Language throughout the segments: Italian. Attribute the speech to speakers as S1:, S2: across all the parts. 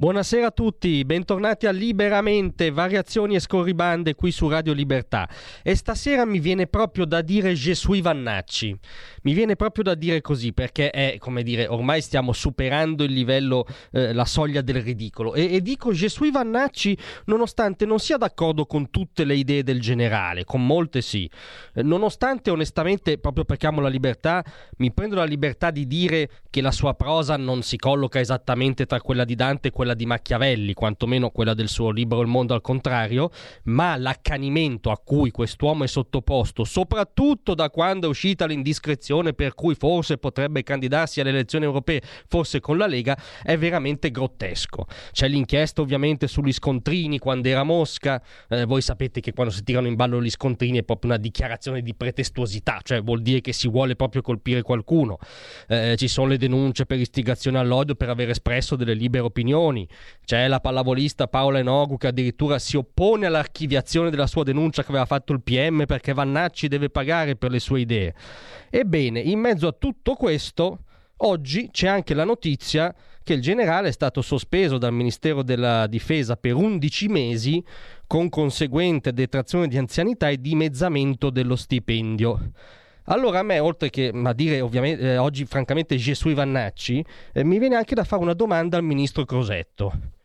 S1: Buonasera a tutti, bentornati a Liberamente, variazioni e scorribande qui su Radio Libertà. E stasera mi viene proprio da dire Je suis Vannacci. Mi viene proprio da dire così perché è, come dire, ormai stiamo superando il livello, eh, la soglia del ridicolo. E, e dico Je suis Vannacci nonostante non sia d'accordo con tutte le idee del generale, con molte sì. Eh, nonostante onestamente, proprio perché amo la libertà, mi prendo la libertà di dire che la sua prosa non si colloca esattamente tra quella di Dante e quella quella di Machiavelli, quantomeno quella del suo libro Il mondo al contrario, ma l'accanimento a cui quest'uomo è sottoposto, soprattutto da quando è uscita l'indiscrezione per cui forse potrebbe candidarsi alle elezioni europee, forse con la Lega, è veramente grottesco. C'è l'inchiesta ovviamente sugli scontrini quando era Mosca, eh, voi sapete che quando si tirano in ballo gli scontrini è proprio una dichiarazione di pretestuosità, cioè vuol dire che si vuole proprio colpire qualcuno. Eh, ci sono le denunce per istigazione all'odio per aver espresso delle libere opinioni, Berlusconi. C'è la pallavolista Paola Enogu che addirittura si oppone all'archiviazione della sua denuncia che aveva fatto il PM perché Vannacci deve pagare per le sue idee. Ebbene, in mezzo a tutto questo, oggi c'è anche la notizia che il generale è stato sospeso dal Ministero della Difesa per 11 mesi con conseguente detrazione di anzianità e dimezzamento dello stipendio. Allora a me, oltre che a dire ovviamente eh, oggi francamente Gesù Vannacci, eh, mi viene anche da fare una domanda al ministro Crosetto.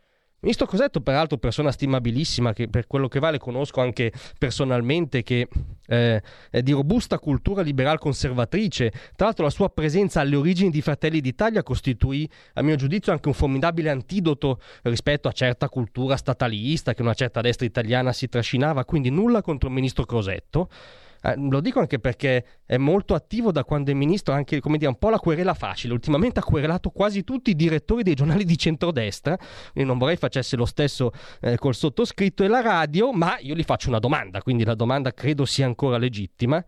S1: Ministro Crosetto, peraltro, persona stimabilissima, che per quello che vale conosco anche personalmente, che eh, è di robusta cultura liberal conservatrice. Tra l'altro, la sua presenza alle origini di Fratelli d'Italia costituì, a mio giudizio, anche un formidabile antidoto rispetto a certa cultura statalista che una certa destra italiana si trascinava. Quindi, nulla contro il ministro Crosetto. Eh, lo dico anche perché è molto attivo da quando è ministro, anche come dire, un po' la querela facile. Ultimamente ha querelato quasi tutti i direttori dei giornali di centrodestra, quindi non vorrei facesse lo stesso eh, col sottoscritto e la radio, ma io gli faccio una domanda, quindi la domanda credo sia ancora legittima.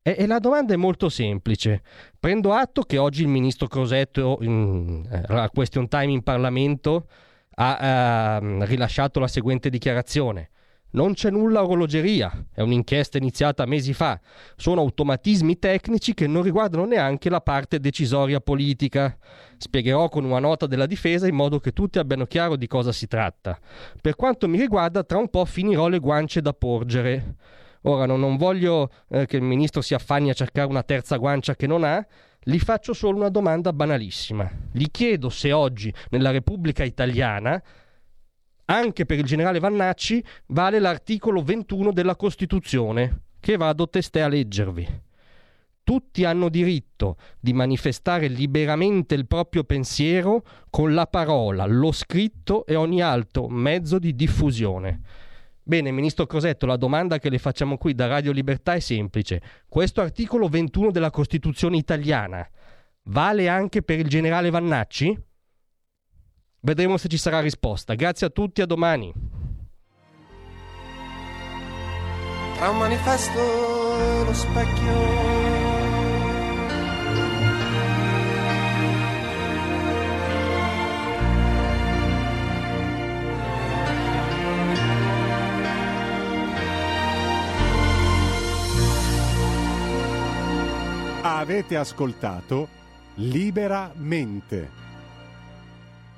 S1: E, e la domanda è molto semplice. Prendo atto che oggi il ministro Crosetto, in, eh, question time in Parlamento, ha eh, rilasciato la seguente dichiarazione. Non c'è nulla orologeria, è un'inchiesta iniziata mesi fa. Sono automatismi tecnici che non riguardano neanche la parte decisoria politica. Spiegherò con una nota della difesa in modo che tutti abbiano chiaro di cosa si tratta. Per quanto mi riguarda, tra un po' finirò le guance da porgere. Ora, no, non voglio eh, che il ministro si affanni a cercare una terza guancia che non ha, gli faccio solo una domanda banalissima. Gli chiedo se oggi, nella Repubblica Italiana, anche per il generale Vannacci vale l'articolo 21 della Costituzione, che vado testé a leggervi. Tutti hanno diritto di manifestare liberamente il proprio pensiero con la parola, lo scritto e ogni altro mezzo di diffusione. Bene, Ministro Crosetto, la domanda che le facciamo qui da Radio Libertà è semplice. Questo articolo 21 della Costituzione italiana vale anche per il generale Vannacci? Vedremo se ci sarà risposta. Grazie a tutti, a domani.
S2: Tra un manifesto e lo specchio.
S3: Avete ascoltato Liberamente